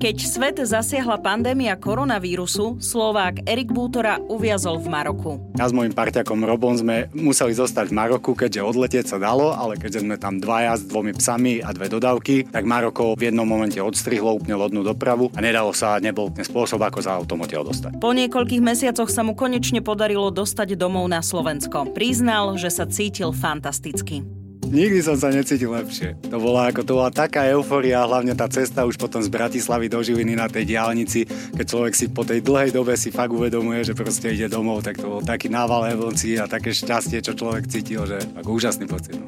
Keď svet zasiahla pandémia koronavírusu, Slovák Erik Bútora uviazol v Maroku. Ja s mojim parťakom Robom sme museli zostať v Maroku, keďže odletieť sa dalo, ale keďže sme tam dvaja s dvomi psami a dve dodávky, tak Maroko v jednom momente odstrihlo úplne lodnú dopravu a nedalo sa, nebol ten spôsob, ako za autom odtiaľ dostať. Po niekoľkých mesiacoch sa mu konečne podarilo dostať domov na Slovensko. Priznal, že sa cítil fantasticky. Nikdy som sa necítil lepšie. To bola ako to bola taká euforia, hlavne tá cesta už potom z Bratislavy do Žiliny na tej diálnici, keď človek si po tej dlhej dobe si fakt uvedomuje, že proste ide domov, tak to bol taký nával emócií a také šťastie, čo človek cítil, že ako úžasný pocit.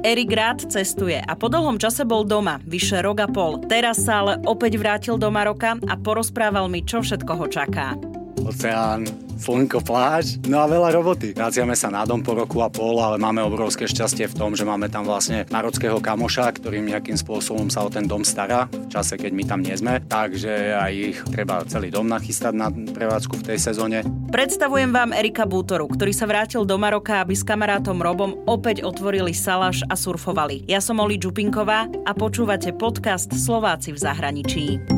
Erik rád cestuje a po dlhom čase bol doma, vyše rok a pol. Teraz sa ale opäť vrátil do Maroka a porozprával mi, čo všetko ho čaká. Oceán, slnko, pláž, no a veľa roboty. Vraciame sa na dom po roku a pol, ale máme obrovské šťastie v tom, že máme tam vlastne marockého kamoša, ktorý nejakým spôsobom sa o ten dom stará v čase, keď my tam nie sme. Takže aj ich treba celý dom nachystať na prevádzku v tej sezóne. Predstavujem vám Erika Bútoru, ktorý sa vrátil do Maroka, aby s kamarátom Robom opäť otvorili salaš a surfovali. Ja som Oli Čupinková a počúvate podcast Slováci v zahraničí.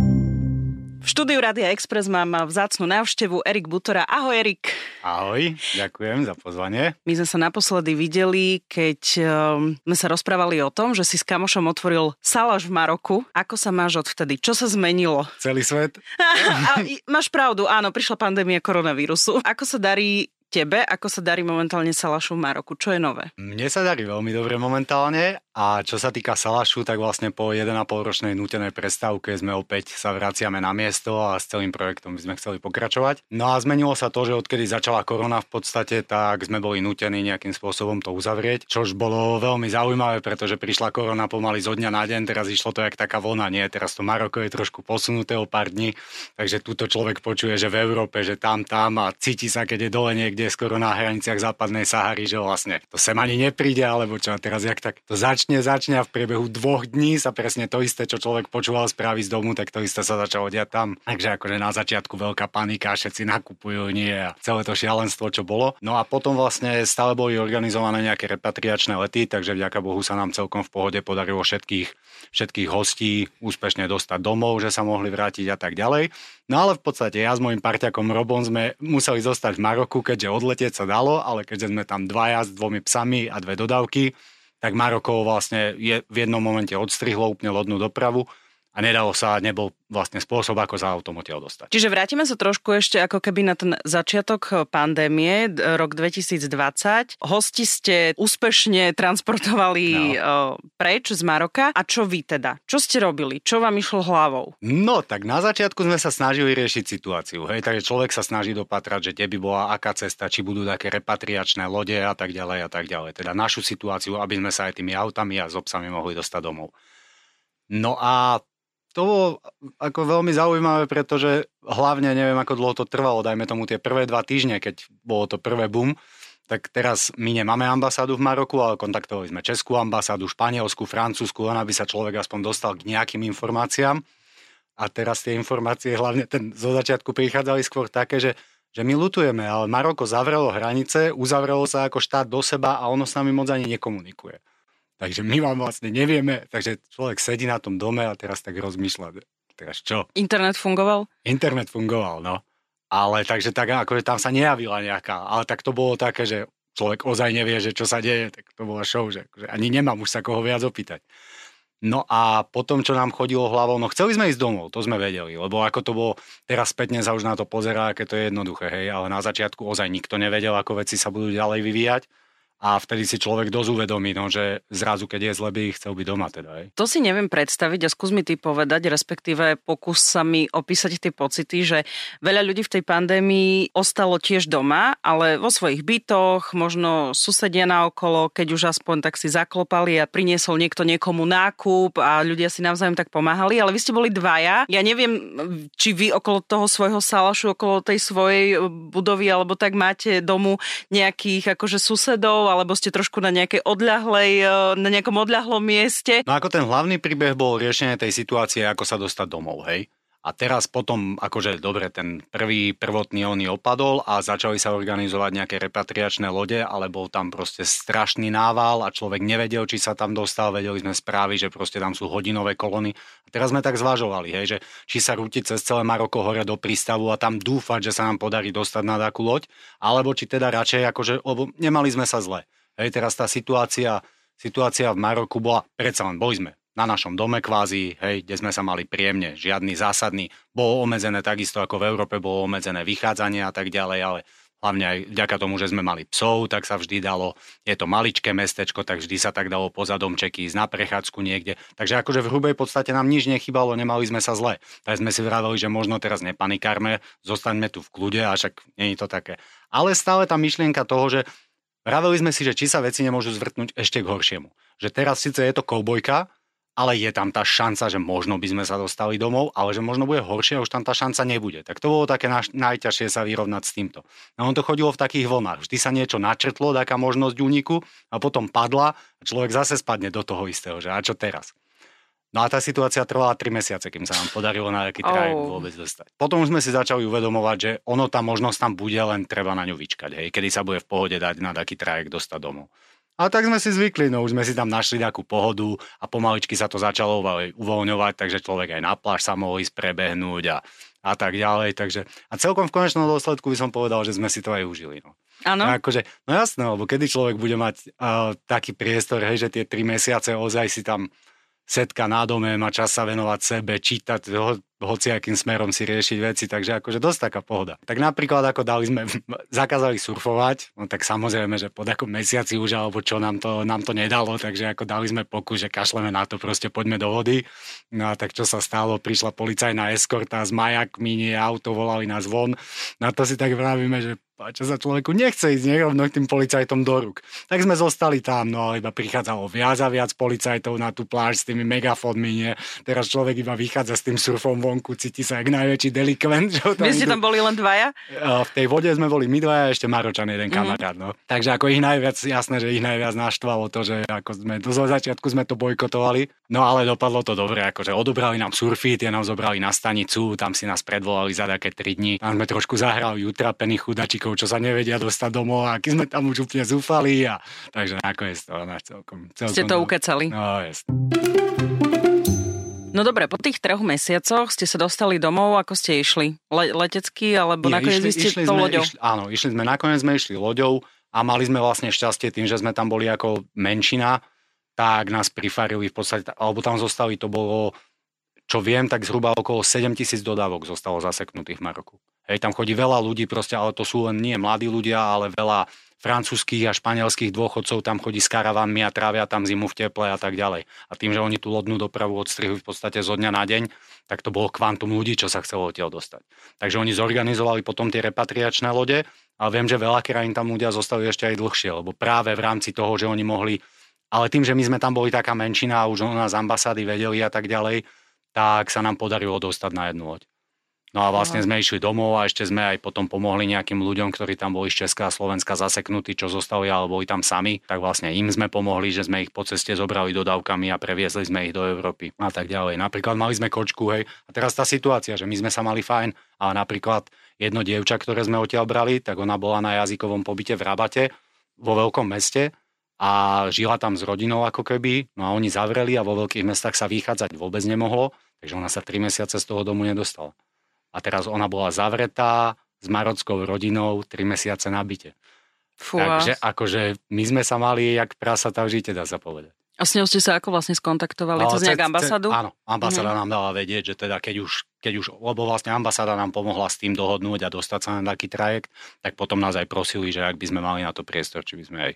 V štúdiu Radia Express mám vzácnu návštevu Erik Butora. Ahoj Erik. Ahoj, ďakujem za pozvanie. My sme sa naposledy videli, keď um, sme sa rozprávali o tom, že si s kamošom otvoril salaš v Maroku. Ako sa máš odvtedy? Čo sa zmenilo? Celý svet. A, máš pravdu, áno, prišla pandémia koronavírusu. Ako sa darí tebe, ako sa darí momentálne Salašu v Maroku? Čo je nové? Mne sa darí veľmi dobre momentálne a čo sa týka Salašu, tak vlastne po 1,5 ročnej nútenej prestávke sme opäť sa vraciame na miesto a s celým projektom by sme chceli pokračovať. No a zmenilo sa to, že odkedy začala korona v podstate, tak sme boli nútení nejakým spôsobom to uzavrieť, čož bolo veľmi zaujímavé, pretože prišla korona pomaly zo dňa na deň, teraz išlo to jak taká vlna, nie, teraz to Maroko je trošku posunuté o pár dní, takže túto človek počuje, že v Európe, že tam, tam a cíti sa, keď je dole niekde skoro na hraniciach západnej Sahary, že vlastne to sem ani nepríde, alebo čo, teraz jak tak to začne, začne a v priebehu dvoch dní sa presne to isté, čo človek počúval správy z domu, tak to isté sa začalo diať tam. Takže akože na začiatku veľká panika, všetci nakupujú, nie a celé to šialenstvo, čo bolo. No a potom vlastne stále boli organizované nejaké repatriačné lety, takže vďaka Bohu sa nám celkom v pohode podarilo všetkých, všetkých hostí úspešne dostať domov, že sa mohli vrátiť a tak ďalej. No ale v podstate ja s mojim parťakom Robom sme museli zostať v Maroku, keďže odletieť sa dalo, ale keďže sme tam dvaja s dvomi psami a dve dodávky, tak Maroko vlastne je v jednom momente odstrihlo úplne lodnú dopravu a nedalo sa, nebol vlastne spôsob, ako za autom odtiaľ dostať. Čiže vrátime sa trošku ešte ako keby na ten začiatok pandémie, rok 2020. Hosti ste úspešne transportovali no. preč z Maroka. A čo vy teda? Čo ste robili? Čo vám išlo hlavou? No, tak na začiatku sme sa snažili riešiť situáciu. Hej, takže človek sa snaží dopatrať, že kde by bola aká cesta, či budú také repatriačné lode a tak ďalej a tak ďalej. Teda našu situáciu, aby sme sa aj tými autami a s obsami mohli dostať domov. No a to bolo ako veľmi zaujímavé, pretože hlavne neviem, ako dlho to trvalo, dajme tomu tie prvé dva týždne, keď bolo to prvé boom, tak teraz my nemáme ambasádu v Maroku, ale kontaktovali sme Českú ambasádu, Španielsku, Francúzsku, len aby sa človek aspoň dostal k nejakým informáciám. A teraz tie informácie, hlavne ten zo začiatku prichádzali skôr také, že, že my lutujeme, ale Maroko zavrelo hranice, uzavrelo sa ako štát do seba a ono s nami moc ani nekomunikuje. Takže my vám vlastne nevieme, takže človek sedí na tom dome a teraz tak rozmýšľa, teraz čo? Internet fungoval? Internet fungoval, no. Ale takže tak, akože tam sa nejavila nejaká, ale tak to bolo také, že človek ozaj nevie, že čo sa deje, tak to bola show, že akože ani nemám už sa koho viac opýtať. No a potom, čo nám chodilo hlavou, no chceli sme ísť domov, to sme vedeli, lebo ako to bolo, teraz spätne sa už na to pozerá, aké to je jednoduché, hej, ale na začiatku ozaj nikto nevedel, ako veci sa budú ďalej vyvíjať a vtedy si človek dosť uvedomí, no, že zrazu, keď je zle, by chcel byť doma. Teda, aj. To si neviem predstaviť a skús mi ty povedať, respektíve pokus sa mi opísať tie pocity, že veľa ľudí v tej pandémii ostalo tiež doma, ale vo svojich bytoch, možno susedia na okolo, keď už aspoň tak si zaklopali a priniesol niekto niekomu nákup a ľudia si navzájom tak pomáhali, ale vy ste boli dvaja. Ja neviem, či vy okolo toho svojho salašu, okolo tej svojej budovy alebo tak máte domu nejakých akože susedov alebo ste trošku na nejakej odľahlej, e, na nejakom odľahlom mieste. No ako ten hlavný príbeh bol riešenie tej situácie, ako sa dostať domov, hej? A teraz potom, akože dobre, ten prvý prvotný oný opadol a začali sa organizovať nejaké repatriačné lode, ale bol tam proste strašný nával a človek nevedel, či sa tam dostal, vedeli sme správy, že proste tam sú hodinové kolony. A teraz sme tak zvažovali, hej, že či sa rútiť cez celé Maroko hore do prístavu a tam dúfať, že sa nám podarí dostať na takú loď, alebo či teda radšej, akože, lebo nemali sme sa zle. Hej, teraz tá situácia, situácia v Maroku bola, predsa len boli sme na našom dome kvázi, hej, kde sme sa mali príjemne, žiadny zásadný. Bolo obmedzené takisto ako v Európe, bolo obmedzené vychádzanie a tak ďalej, ale hlavne aj vďaka tomu, že sme mali psov, tak sa vždy dalo, je to maličké mestečko, tak vždy sa tak dalo poza domčeky ísť na prechádzku niekde. Takže akože v hrubej podstate nám nič nechybalo, nemali sme sa zle. Tak sme si vraveli, že možno teraz nepanikárme, zostaňme tu v kľude a však nie je to také. Ale stále tá myšlienka toho, že vraveli sme si, že či sa veci nemôžu zvrtnúť ešte k horšiemu. Že teraz síce je to koubojka, ale je tam tá šanca, že možno by sme sa dostali domov, ale že možno bude horšie a už tam tá šanca nebude. Tak to bolo také naš, najťažšie sa vyrovnať s týmto. No on to chodilo v takých vlnách. Vždy sa niečo načrtlo, taká možnosť úniku a potom padla a človek zase spadne do toho istého, že a čo teraz? No a tá situácia trvala 3 mesiace, kým sa nám podarilo na taký trajekt oh. vôbec dostať. Potom sme si začali uvedomovať, že ono tá možnosť tam bude, len treba na ňu vyčkať, hej, kedy sa bude v pohode dať na taký trajekt dostať domov. A tak sme si zvykli, no už sme si tam našli nejakú pohodu a pomaličky sa to začalo uvoľňovať, takže človek aj na pláž sa mohol ísť prebehnúť a, a tak ďalej. Takže, a celkom v konečnom dôsledku by som povedal, že sme si to aj užili. No. Áno. Akože, no jasné, lebo kedy človek bude mať uh, taký priestor, hej, že tie tri mesiace ozaj si tam setka na dome, má čas sa venovať sebe, čítať hociakým smerom si riešiť veci, takže akože dosť taká pohoda. Tak napríklad ako dali sme, zakázali surfovať, no tak samozrejme, že po takom mesiaci už alebo čo nám to, nám to nedalo, takže ako dali sme pokus, že kašleme na to, proste poďme do vody. No a tak čo sa stalo, prišla policajná eskorta s majakmi, nie auto, volali nás von. Na to si tak vravíme, že čo sa človeku nechce ísť nerovno k tým policajtom do rúk. Tak sme zostali tam, no ale iba prichádzalo viac a viac policajtov na tú pláž s tými megafónmi, nie. Teraz človek iba vychádza s tým surfom vonku, cíti sa ako najväčší delikvent. Že Vy ste tam boli len dvaja? V tej vode sme boli my dvaja a ešte Maročan, jeden mhm. kamarát. Mm. No. Takže ako ich najviac, jasné, že ich najviac naštvalo to, že ako sme, do začiatku sme to bojkotovali, no ale dopadlo to dobre, akože odobrali nám surfy, tie nám zobrali na stanicu, tam si nás predvolali za také 3 dní. Tam sme trošku zahrali utrapených chudačikov čo sa nevedia dostať domov a aký sme tam už úplne zúfali a takže nakoniec to náš celkom, celkom... Ste to ukecali. No, jasne. No dobre, po tých troch mesiacoch ste sa dostali domov, ako ste išli? Le- letecky, alebo Nie, nakoniec išli, išli tou loďou? Išli, áno, išli sme, nakoniec sme išli loďou a mali sme vlastne šťastie tým, že sme tam boli ako menšina, tak nás prifarili v podstate, alebo tam zostali, to bolo, čo viem, tak zhruba okolo 7 tisíc dodávok zostalo zaseknutých v Maroku. Hej, tam chodí veľa ľudí proste, ale to sú len nie mladí ľudia, ale veľa francúzských a španielských dôchodcov tam chodí s karavanmi a trávia tam zimu v teple a tak ďalej. A tým, že oni tú lodnú dopravu odstrihujú v podstate zo dňa na deň, tak to bolo kvantum ľudí, čo sa chcelo odtiaľ dostať. Takže oni zorganizovali potom tie repatriačné lode a viem, že veľa krajín tam ľudia zostali ešte aj dlhšie, lebo práve v rámci toho, že oni mohli ale tým, že my sme tam boli taká menšina a už o nás ambasády vedeli a tak ďalej, tak sa nám podarilo dostať na jednu loď. No a vlastne sme išli domov a ešte sme aj potom pomohli nejakým ľuďom, ktorí tam boli z Česka a Slovenska zaseknutí, čo zostali alebo boli tam sami, tak vlastne im sme pomohli, že sme ich po ceste zobrali dodávkami a previezli sme ich do Európy a tak ďalej. Napríklad mali sme kočku, hej, a teraz tá situácia, že my sme sa mali fajn, a napríklad jedno dievča, ktoré sme odtiaľ brali, tak ona bola na jazykovom pobyte v Rabate, vo veľkom meste a žila tam s rodinou ako keby, no a oni zavreli a vo veľkých mestách sa vychádzať vôbec nemohlo, takže ona sa tri mesiace z toho domu nedostala a teraz ona bola zavretá s marockou rodinou 3 mesiace na byte. Fú, Takže akože my sme sa mali jak prasatá v žite, dá sa povedať. A s ňou ste sa ako vlastne skontaktovali? No, cez nejakú ambasádu? Áno, ambasáda mm. nám dala vedieť, že teda keď už, keď už, lebo vlastne ambasáda nám pomohla s tým dohodnúť a dostať sa na taký trajekt, tak potom nás aj prosili, že ak by sme mali na to priestor, či by sme aj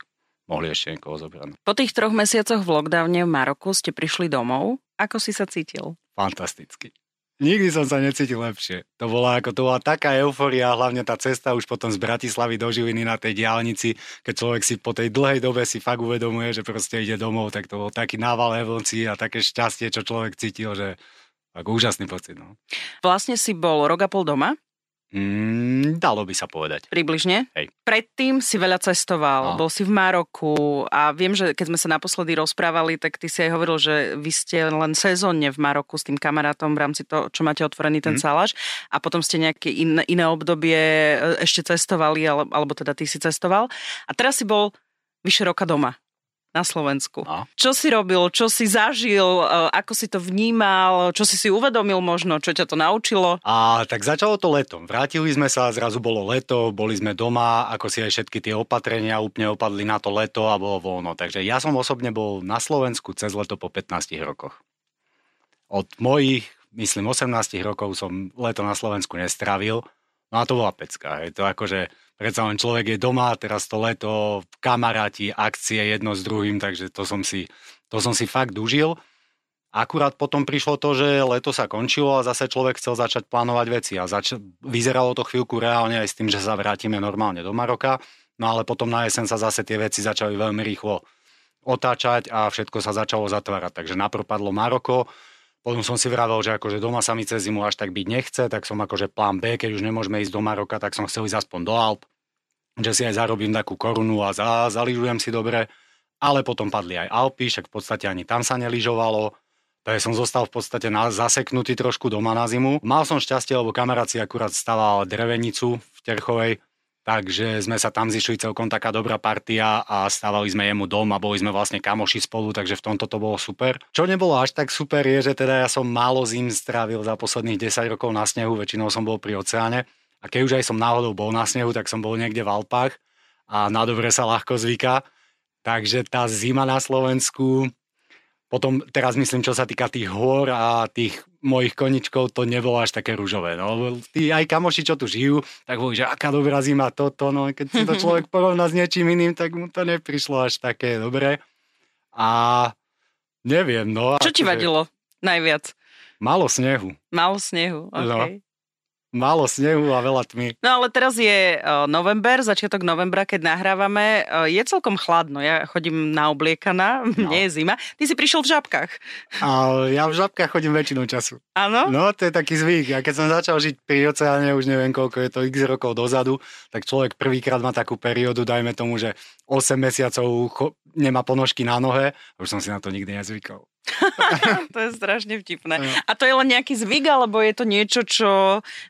mohli ešte niekoho zobrať. Po tých troch mesiacoch v lockdowne v Maroku ste prišli domov. Ako si sa cítil? Fantasticky. Nikdy som sa necítil lepšie. To bola ako to bola taká euforia, hlavne tá cesta už potom z Bratislavy do Žiliny na tej diálnici, keď človek si po tej dlhej dobe si fakt uvedomuje, že proste ide domov, tak to bol taký nával emócií a také šťastie, čo človek cítil, že ako úžasný pocit. No. Vlastne si bol rok a pol doma? Mm, dalo by sa povedať. Približne? Hej. Predtým si veľa cestoval, No. bol si v Maroku a viem, že keď sme sa naposledy rozprávali, tak ty si aj hovoril, že vy ste len sezónne v Maroku s tým kamarátom v rámci toho, čo máte otvorený ten Mhm. salaš a potom ste nejaké iné, iné obdobie e, ešte cestovali, ale, alebo teda ty si cestoval. A teraz si bol vyše roka doma na Slovensku. No. Čo si robil, čo si zažil, e, ako si to vnímal, čo si si uvedomil možno, čo ťa to naučilo? A tak začalo to letom. Vrátili sme sa, zrazu bolo leto, boli sme doma, ako si aj všetky tie opatrenia úplne opadli na to leto a bolo voľno. Takže ja som osobne bol na Slovensku cez leto po 15 rokoch. Od mojich, myslím, 18 rokov som leto na Slovensku nestravil. No a to bola pecka. Je to akože, predsa len človek je doma, teraz to leto, kamaráti, akcie jedno s druhým, takže to som si, to som si fakt užil. Akurát potom prišlo to, že leto sa končilo a zase človek chcel začať plánovať veci a zač- vyzeralo to chvíľku reálne aj s tým, že sa vrátime normálne do Maroka, no ale potom na jeseň sa zase tie veci začali veľmi rýchlo otáčať a všetko sa začalo zatvárať, takže napropadlo Maroko, potom som si vravel, že akože doma sa mi cez zimu až tak byť nechce, tak som akože plán B, keď už nemôžeme ísť do Maroka, tak som chcel ísť aspoň do Alp, že si aj zarobím takú korunu a za, zaližujem si dobre, ale potom padli aj Alpy, však v podstate ani tam sa neližovalo, Takže som zostal v podstate na, zaseknutý trošku doma na zimu. Mal som šťastie, lebo kamarát si akurát staval drevenicu v Terchovej, takže sme sa tam zišli celkom taká dobrá partia a stávali sme jemu dom a boli sme vlastne kamoši spolu, takže v tomto to bolo super. Čo nebolo až tak super je, že teda ja som málo zim strávil za posledných 10 rokov na snehu, väčšinou som bol pri oceáne a keď už aj som náhodou bol na snehu, tak som bol niekde v Alpách a na dobre sa ľahko zvyká. Takže tá zima na Slovensku potom teraz myslím, čo sa týka tých hôr a tých mojich koničkov, to nebolo až také rúžové. No, tí aj kamoši, čo tu žijú, tak boli, že aká dobrá zima toto, no keď si to človek porovná s niečím iným, tak mu to neprišlo až také dobré. A neviem, no. Čo ti akože vadilo najviac? Málo snehu. Málo snehu, No. Málo snehu a veľa tmy. No ale teraz je november, začiatok novembra, keď nahrávame. Je celkom chladno, ja chodím na obliekaná, no. nie je zima. Ty si prišiel v žabkách. A ja v žabkách chodím väčšinu času. Áno? No, to je taký zvyk. Ja keď som začal žiť pri oceáne, už neviem koľko je to x rokov dozadu, tak človek prvýkrát má takú periódu, dajme tomu, že 8 mesiacov nemá ponožky na nohe. Už som si na to nikdy nezvykol. to je strašne vtipné. No. A to je len nejaký zvyk, alebo je to niečo, čo,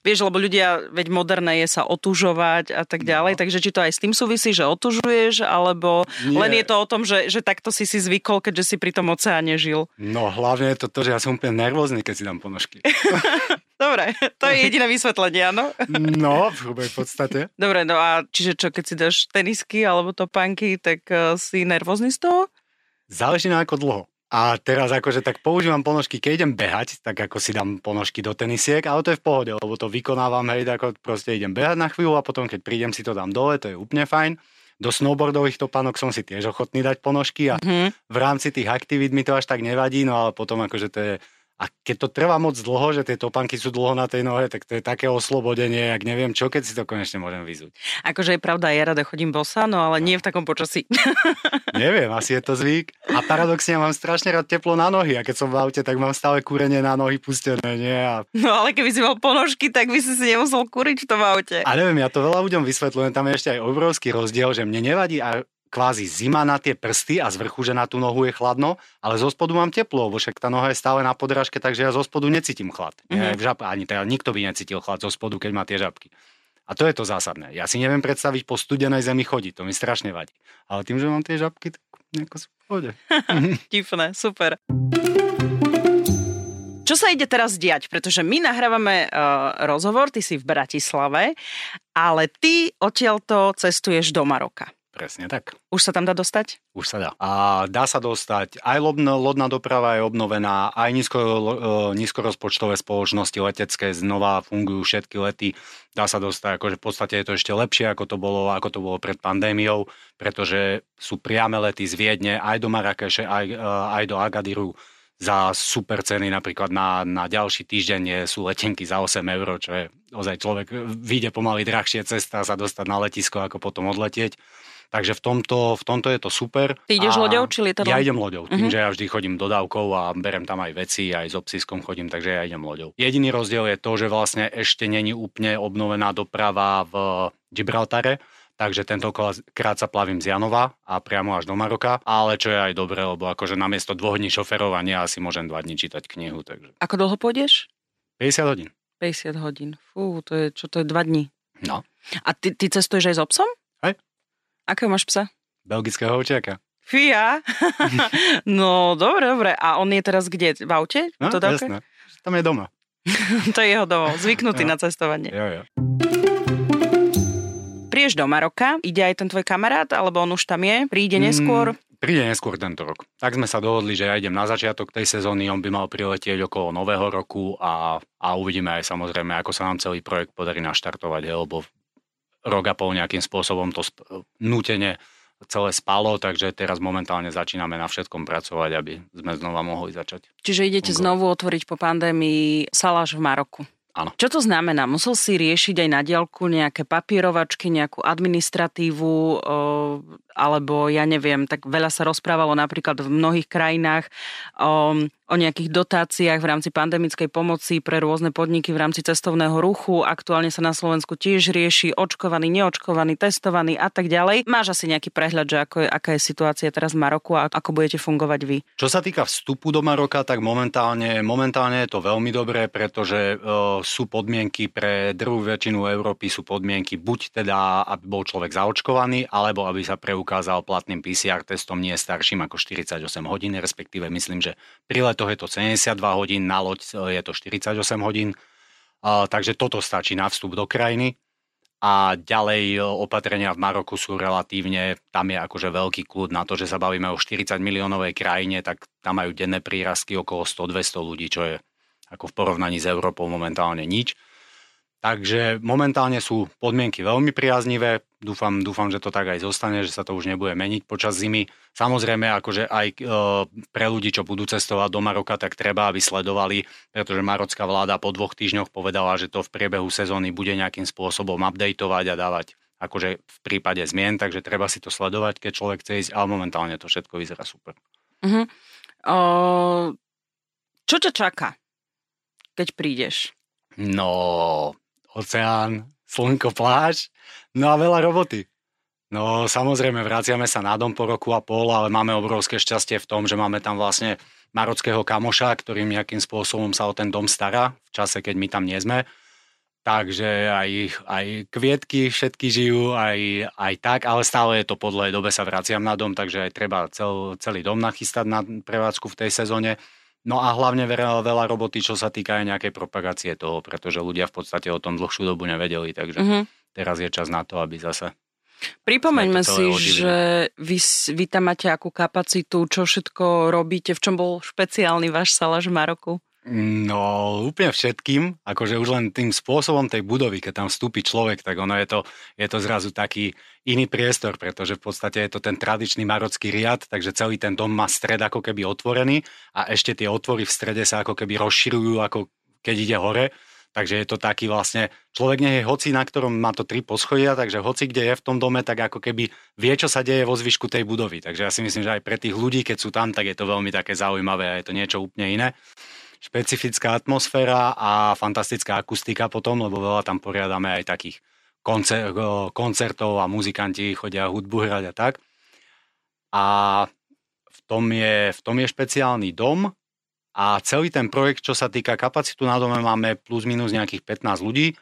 vieš, lebo ľudia, veď moderné je sa otužovať a tak ďalej, No. takže či to aj s tým súvisí, že otužuješ, alebo Nie. len je to o tom, že, že takto si si zvykol, keďže si pri tom oceáne žil. No, hlavne je to to, že ja som úplne nervózny, keď si dám ponožky. Dobre, to je jediné vysvetlenie, áno? No, v hrubej podstate. Dobre, no a čiže čo, keď si dáš tenisky alebo topánky, tak uh, si nervózny z toho? Záleží na ako dlho. A teraz akože tak používam ponožky, keď idem behať, tak ako si dám ponožky do tenisiek, ale to je v pohode, lebo to vykonávam, hej, tak ako proste idem behať na chvíľu a potom keď prídem si to dám dole, to je úplne fajn. Do snowboardových topánok som si tiež ochotný dať ponožky a Mhm. v rámci tých aktivít mi to až tak nevadí, no ale potom akože to je... A keď to trvá moc dlho, že tie topánky sú dlho na tej nohe, tak to je také oslobodenie, jak neviem čo, keď si to konečne môžem vyzuť. Akože je pravda, ja rada chodím bosa, no ale nie v takom počasí. Neviem, asi je to zvyk. A paradoxne ja mám strašne rád teplo na nohy a keď som v aute, tak mám stále kúrenie na nohy pustené, nie? A, No ale keby si mal ponožky, tak by si si nemusel kúriť v tom aute. a neviem, ja to veľa ľuďom vysvetľujem, tam je ešte aj obrovský rozdiel, že mne nevadí a kvázi zima na tie prsty a z vrchu, že na tú nohu je chladno, ale zo spodu mám teplo, lebo však tá noha je stále na podrážke, takže ja zo spodu necítim chlad. Mhm. Mm-hmm. V žab, ani teda nikto by necítil chlad zo spodu, keď má tie žabky. A to je to zásadné. Ja si neviem predstaviť po studenej zemi chodiť, to mi strašne vadí. Ale tým, že mám tie žabky, tak nejako sú v pohode. Vtipné, super. Čo sa ide teraz diať? Pretože my nahrávame uh, rozhovor, ty si v Bratislave, ale ty odtiaľto cestuješ do Maroka. Presne tak. Už sa tam dá dostať? Už sa dá. A dá sa dostať, aj lodná, lodná doprava je obnovená, aj nízko, e, nízkorozpočtové spoločnosti letecké znova fungujú všetky lety. Dá sa dostať, akože v podstate je to ešte lepšie, ako to bolo, ako to bolo pred pandémiou, pretože sú priame lety z Viedne aj do Marrakeše, aj, e, aj do Agadiru za super ceny, napríklad na, na ďalší týždeň sú letenky za 8 eur, čo je ozaj človek vyjde pomaly drahšie cesta sa dostať na letisko, ako potom odletieť. Takže v tomto, v tomto je to super. Ty ideš a loďou či lietadlom? Ja idem loďou, tým, uh-huh. že ja vždy chodím dodávkou a berem tam aj veci, aj s obsiskom chodím, takže ja idem loďou. Jediný rozdiel je to, že vlastne ešte není úplne obnovená doprava v Gibraltare, takže tentokrát sa plavím z Janova a priamo až do Maroka, ale čo je aj dobre, lebo akože namiesto dvoch dní šoferovania asi môžem dva dní čítať knihu. Takže. Ako dlho pôjdeš? 50 hodín. 50 hodín. Fú, to je, čo to je, dva dní? No. A ty, ty cestuješ aj s obsom? Hej. Akého máš psa? Belgického ovčiaka. Fia. no, dobre, dobre. A on je teraz kde? V aute? No, to jasné. Tam je doma. to je jeho domov. Zvyknutý no. na cestovanie. Jo, jo. Prieš do Maroka, ide aj ten tvoj kamarát, alebo on už tam je? Príde neskôr? Mm, príde neskôr tento rok. Tak sme sa dohodli, že ja idem na začiatok tej sezóny, on by mal priletieť okolo nového roku a, a uvidíme aj samozrejme, ako sa nám celý projekt podarí naštartovať, lebo rok a pol nejakým spôsobom to sp- nútene celé spalo, takže teraz momentálne začíname na všetkom pracovať, aby sme znova mohli začať. Čiže idete znovu otvoriť po pandémii saláž v Maroku? Áno. Čo to znamená? Musel si riešiť aj na diálku nejaké papierovačky, nejakú administratívu, alebo ja neviem, tak veľa sa rozprávalo napríklad v mnohých krajinách o, o nejakých dotáciách v rámci pandemickej pomoci pre rôzne podniky v rámci cestovného ruchu. Aktuálne sa na Slovensku tiež rieši očkovaný, neočkovaný, testovaný a tak ďalej. Máš asi nejaký prehľad, že ako je, aká je situácia teraz v Maroku a ako budete fungovať vy? Čo sa týka vstupu do Maroka, tak momentálne, momentálne je to veľmi dobré, pretože e, sú podmienky pre druhú väčšinu Európy, sú podmienky buď teda, aby bol človek zaočkovaný, alebo aby sa preukázal platným PCR testom nie starším ako 48 hodín, respektíve myslím, že pri letoch je to 72 hodín, na loď je to 48 hodín, takže toto stačí na vstup do krajiny. A ďalej opatrenia v Maroku sú relatívne, tam je akože veľký kľud na to, že sa bavíme o 40 miliónovej krajine, tak tam majú denné prírastky okolo 100-200 ľudí, čo je ako v porovnaní s Európou momentálne nič. Takže momentálne sú podmienky veľmi priaznivé. Dúfam, dúfam, že to tak aj zostane, že sa to už nebude meniť počas zimy. Samozrejme, akože aj e, pre ľudí, čo budú cestovať do Maroka, tak treba, aby sledovali, pretože marocká vláda po dvoch týždňoch povedala, že to v priebehu sezóny bude nejakým spôsobom updateovať a dávať akože v prípade zmien, takže treba si to sledovať, keď človek chce ísť, ale momentálne to všetko vyzerá super. Uh-huh. O, čo ťa čaká? keď prídeš? No, oceán, slnko, pláž, no a veľa roboty. No samozrejme, vraciame sa na dom po roku a pol, ale máme obrovské šťastie v tom, že máme tam vlastne marockého kamoša, ktorým nejakým spôsobom sa o ten dom stará v čase, keď my tam nie sme. Takže aj, aj kvietky všetky žijú, aj, aj tak, ale stále je to po dlhej dobe sa vraciam na dom, takže aj treba cel, celý dom nachystať na prevádzku v tej sezóne. No a hlavne veľa, veľa roboty, čo sa týka aj nejakej propagácie toho, pretože ľudia v podstate o tom dlhšiu dobu nevedeli, takže mm-hmm. teraz je čas na to, aby zase Pripomeňme si, že vy, vy tam máte akú kapacitu, čo všetko robíte, v čom bol špeciálny váš salaš v Maroku? No, úplne všetkým, akože už len tým spôsobom tej budovy, keď tam vstúpi človek, tak ono je to, je to zrazu taký iný priestor, pretože v podstate je to ten tradičný marocký riad, takže celý ten dom má stred ako keby otvorený a ešte tie otvory v strede sa ako keby rozširujú, ako keď ide hore. Takže je to taký vlastne, človek nie je hoci, na ktorom má to tri poschodia, takže hoci kde je v tom dome, tak ako keby vie, čo sa deje vo zvyšku tej budovy. Takže ja si myslím, že aj pre tých ľudí, keď sú tam, tak je to veľmi také zaujímavé a je to niečo úplne iné špecifická atmosféra a fantastická akustika potom, lebo veľa tam poriadame aj takých koncer- koncertov a muzikanti chodia hudbu hrať a tak. A v tom, je, v tom je špeciálny dom a celý ten projekt, čo sa týka kapacitu na dome, máme plus minus nejakých 15 ľudí.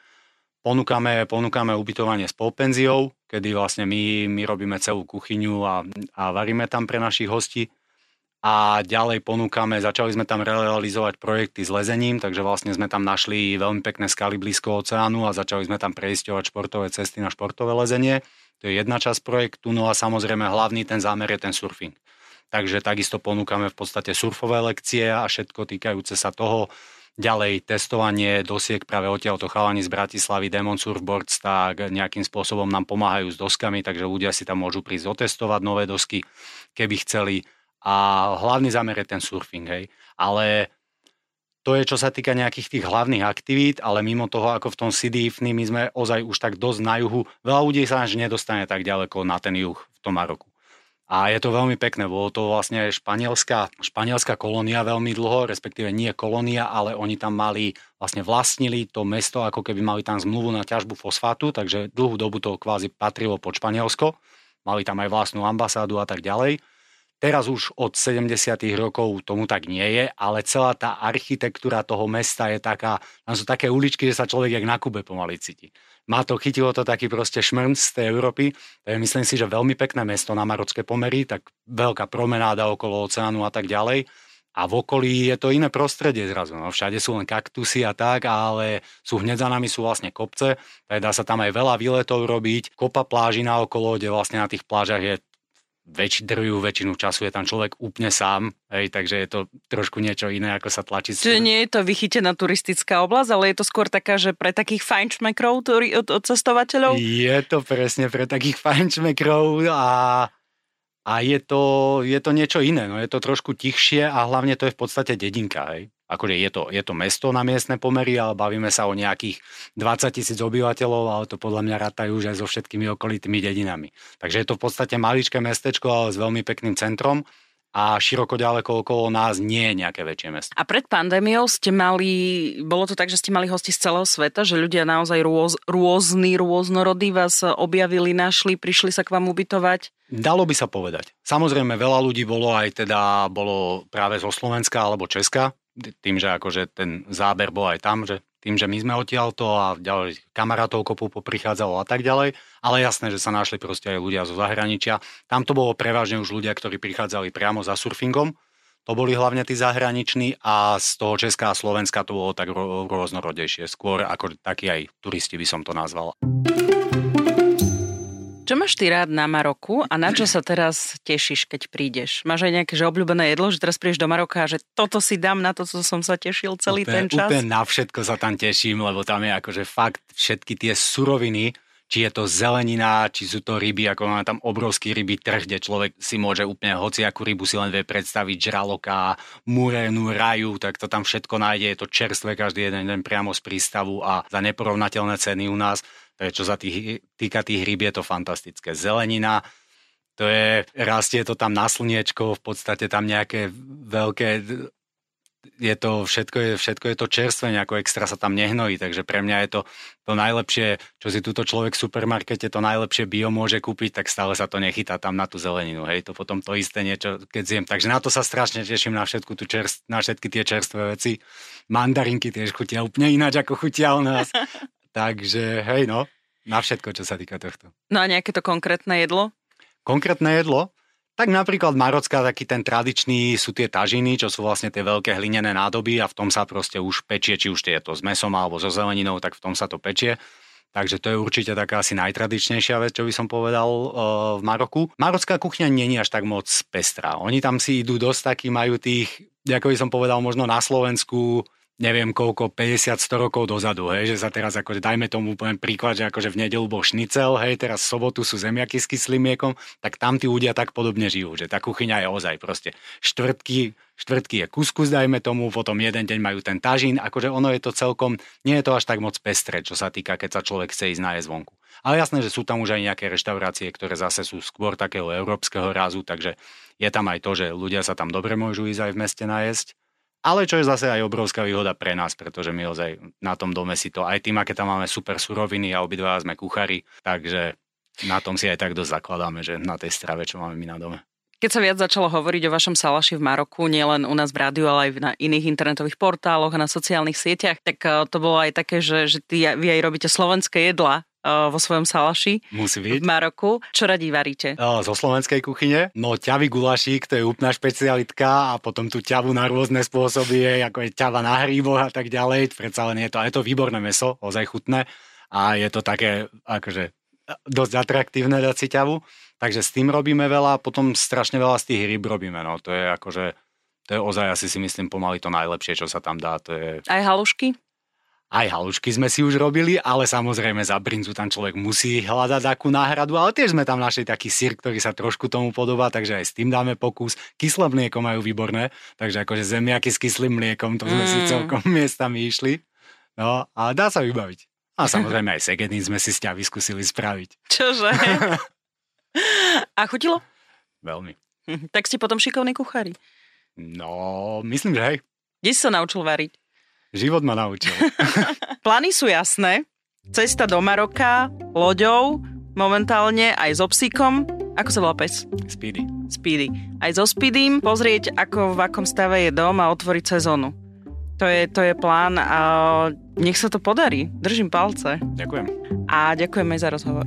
Ponúkame, ponúkame ubytovanie s polpenziou, kedy vlastne my, my robíme celú kuchyňu a, a varíme tam pre našich hostí a ďalej ponúkame, začali sme tam realizovať projekty s lezením, takže vlastne sme tam našli veľmi pekné skaly blízko oceánu a začali sme tam preisťovať športové cesty na športové lezenie. To je jedna časť projektu, no a samozrejme hlavný ten zámer je ten surfing. Takže takisto ponúkame v podstate surfové lekcie a všetko týkajúce sa toho. Ďalej testovanie dosiek práve odtiaľto chalani z Bratislavy Demon Surfboards, tak nejakým spôsobom nám pomáhajú s doskami, takže ľudia si tam môžu prísť otestovať nové dosky, keby chceli a hlavný zámer je ten surfing, hej. Ale To je, čo sa týka nejakých tých hlavných aktivít, ale mimo toho, ako v tom Sidifni, my sme ozaj už tak dosť na juhu. Veľa ľudí sa až nedostane tak ďaleko na ten juh v tom Maroku. A je to veľmi pekné, bolo to vlastne španielská, španielská kolónia veľmi dlho, respektíve nie kolónia, ale oni tam mali, vlastne vlastnili to mesto, ako keby mali tam zmluvu na ťažbu fosfátu, takže dlhú dobu to kvázi patrilo pod Španielsko. Mali tam aj vlastnú ambasádu a tak ďalej. Teraz už od 70. rokov tomu tak nie je, ale celá tá architektúra toho mesta je taká, tam sú také uličky, že sa človek jak na Kube pomaly cíti má to, chytilo to taký proste šmrnc z tej Európy. To je myslím si, že veľmi pekné mesto na marocké pomery, tak veľká promenáda okolo oceánu a tak ďalej. A v okolí je to iné prostredie zrazu. No, všade sú len kaktusy a tak, ale sú hneď za nami sú vlastne kopce, tak dá sa tam aj veľa výletov robiť, kopa pláži na okolo, kde vlastne na tých plážach je väč, drvú väčšinu času je tam človek úplne sám, hej, takže je to trošku niečo iné, ako sa tlačí. Čiže nie je to vychytená turistická oblasť, ale je to skôr taká, že pre takých fajnšmekrov od, od cestovateľov? Je to presne pre takých fajnšmekrov a, a je, to, je to niečo iné, no je to trošku tichšie a hlavne to je v podstate dedinka, hej akože je to, je to mesto na miestne pomery, ale bavíme sa o nejakých 20 tisíc obyvateľov, ale to podľa mňa rátajú už aj so všetkými okolitými dedinami. Takže je to v podstate maličké mestečko, ale s veľmi pekným centrom a široko ďaleko okolo nás nie je nejaké väčšie mesto. A pred pandémiou ste mali, bolo to tak, že ste mali hosti z celého sveta, že ľudia naozaj rôz, rôzny, rôznorodí vás objavili, našli, prišli sa k vám ubytovať? Dalo by sa povedať. Samozrejme, veľa ľudí bolo aj teda, bolo práve zo Slovenska alebo Česka, tým, že akože ten záber bol aj tam, že tým, že my sme odtiaľto a ďalej kamarátov kopu poprichádzalo a tak ďalej, ale jasné, že sa našli proste aj ľudia zo zahraničia. Tam to bolo prevažne už ľudia, ktorí prichádzali priamo za surfingom, to boli hlavne tí zahraniční a z toho Česká a Slovenska to bolo tak rôznorodejšie, skôr ako takí aj turisti by som to nazval. Čo máš ty rád na Maroku a na čo sa teraz tešíš, keď prídeš? Máš aj nejaké že obľúbené jedlo, že teraz prídeš do Maroka a že toto si dám, na to, co som sa tešil celý úplne, ten čas? Úplne na všetko sa tam teším, lebo tam je akože fakt všetky tie suroviny, či je to zelenina, či sú to ryby, ako máme tam obrovský ryby trh, kde človek si môže úplne hociakú rybu si len vie predstaviť, žraloka, murénu, raju, tak to tam všetko nájde, je to čerstvé každý jeden deň priamo z prístavu a za neporovnateľné ceny u nás. Čo sa týka tých rýb, je to fantastické. Zelenina, to je, rastie to tam na slniečko, v podstate tam nejaké veľké je to, všetko je, všetko je to čerstvé, nejako extra sa tam nehnojí, takže pre mňa je to to najlepšie, čo si túto človek v supermarkete to najlepšie bio môže kúpiť, tak stále sa to nechytá tam na tú zeleninu, hej, to potom to isté niečo, keď zjem. Takže na to sa strašne teším na, všetku tú čerst, na všetky tie čerstvé veci. Mandarinky tiež chutia úplne ináč, ako chutia u nás. Takže hej no, na všetko, čo sa týka tohto. No a nejaké to konkrétne jedlo? Konkrétne jedlo? Tak napríklad Marocka, taký ten tradičný sú tie tažiny, čo sú vlastne tie veľké hlinené nádoby a v tom sa proste už pečie, či už je to s mesom alebo so zeleninou, tak v tom sa to pečie. Takže to je určite taká asi najtradičnejšia vec, čo by som povedal uh, v Maroku. Marocká kuchňa není až tak moc pestrá. Oni tam si idú dosť taký, majú tých, ako by som povedal, možno na Slovensku neviem koľko, 50-100 rokov dozadu, hej, že sa teraz akože dajme tomu poviem príklad, že akože v nedelu bol šnicel, hej, teraz v sobotu sú zemiaky s kyslým mliekom, tak tam tí ľudia tak podobne žijú, že tá kuchyňa je ozaj proste štvrtky, štvrtky je kuskus, dajme tomu, potom jeden deň majú ten tažín, akože ono je to celkom, nie je to až tak moc pestre, čo sa týka, keď sa človek chce ísť nájsť zvonku. Ale jasné, že sú tam už aj nejaké reštaurácie, ktoré zase sú skôr takého európskeho rázu, takže je tam aj to, že ľudia sa tam dobre môžu ísť aj v meste nájsť ale čo je zase aj obrovská výhoda pre nás, pretože my ozaj na tom dome si to, aj tým, aké tam máme super suroviny a obidva sme kuchári, takže na tom si aj tak dosť zakladáme, že na tej strave, čo máme my na dome. Keď sa viac začalo hovoriť o vašom salaši v Maroku, nielen u nás v rádiu, ale aj na iných internetových portáloch a na sociálnych sieťach, tak eh, to bolo aj také, že, že ty, vy aj robíte slovenské jedla vo svojom salaši Musí byť. v Maroku. Čo radí varíte? Zo slovenskej kuchyne. No ťavy gulašík, to je úplná špecialitka a potom tu ťavu na rôzne spôsoby ako je ťava na hríboch a tak ďalej. Predsa len je to, je to výborné meso, ozaj chutné a je to také akože dosť atraktívne dať si ťavu. Takže s tým robíme veľa a potom strašne veľa z tých rýb robíme. No. To je akože, to je ozaj asi si myslím pomaly to najlepšie, čo sa tam dá. To je... Aj halušky? Aj halušky sme si už robili, ale samozrejme za brinzu tam človek musí hľadať takú náhradu, ale tiež sme tam našli taký sír, ktorý sa trošku tomu podobá, takže aj s tým dáme pokus. Kyslé mlieko majú výborné, takže akože zemiaky s kyslým mliekom, to sme mm. si celkom miestami išli. No a dá sa vybaviť. A samozrejme aj segedín sme si s ťa vyskúsili spraviť. Čože? a chutilo? Veľmi. Tak ste potom šikovní kuchári. No, myslím, že hej. Kde si sa naučil variť? Život ma naučil. Plány sú jasné. Cesta do Maroka, loďou, momentálne aj so psíkom. Ako sa volá pes? Speedy. Speedy. Aj so Speedym pozrieť, ako v akom stave je dom a otvoriť sezónu. To je, to je plán a nech sa to podarí. Držím palce. Ďakujem. A ďakujem aj za rozhovor.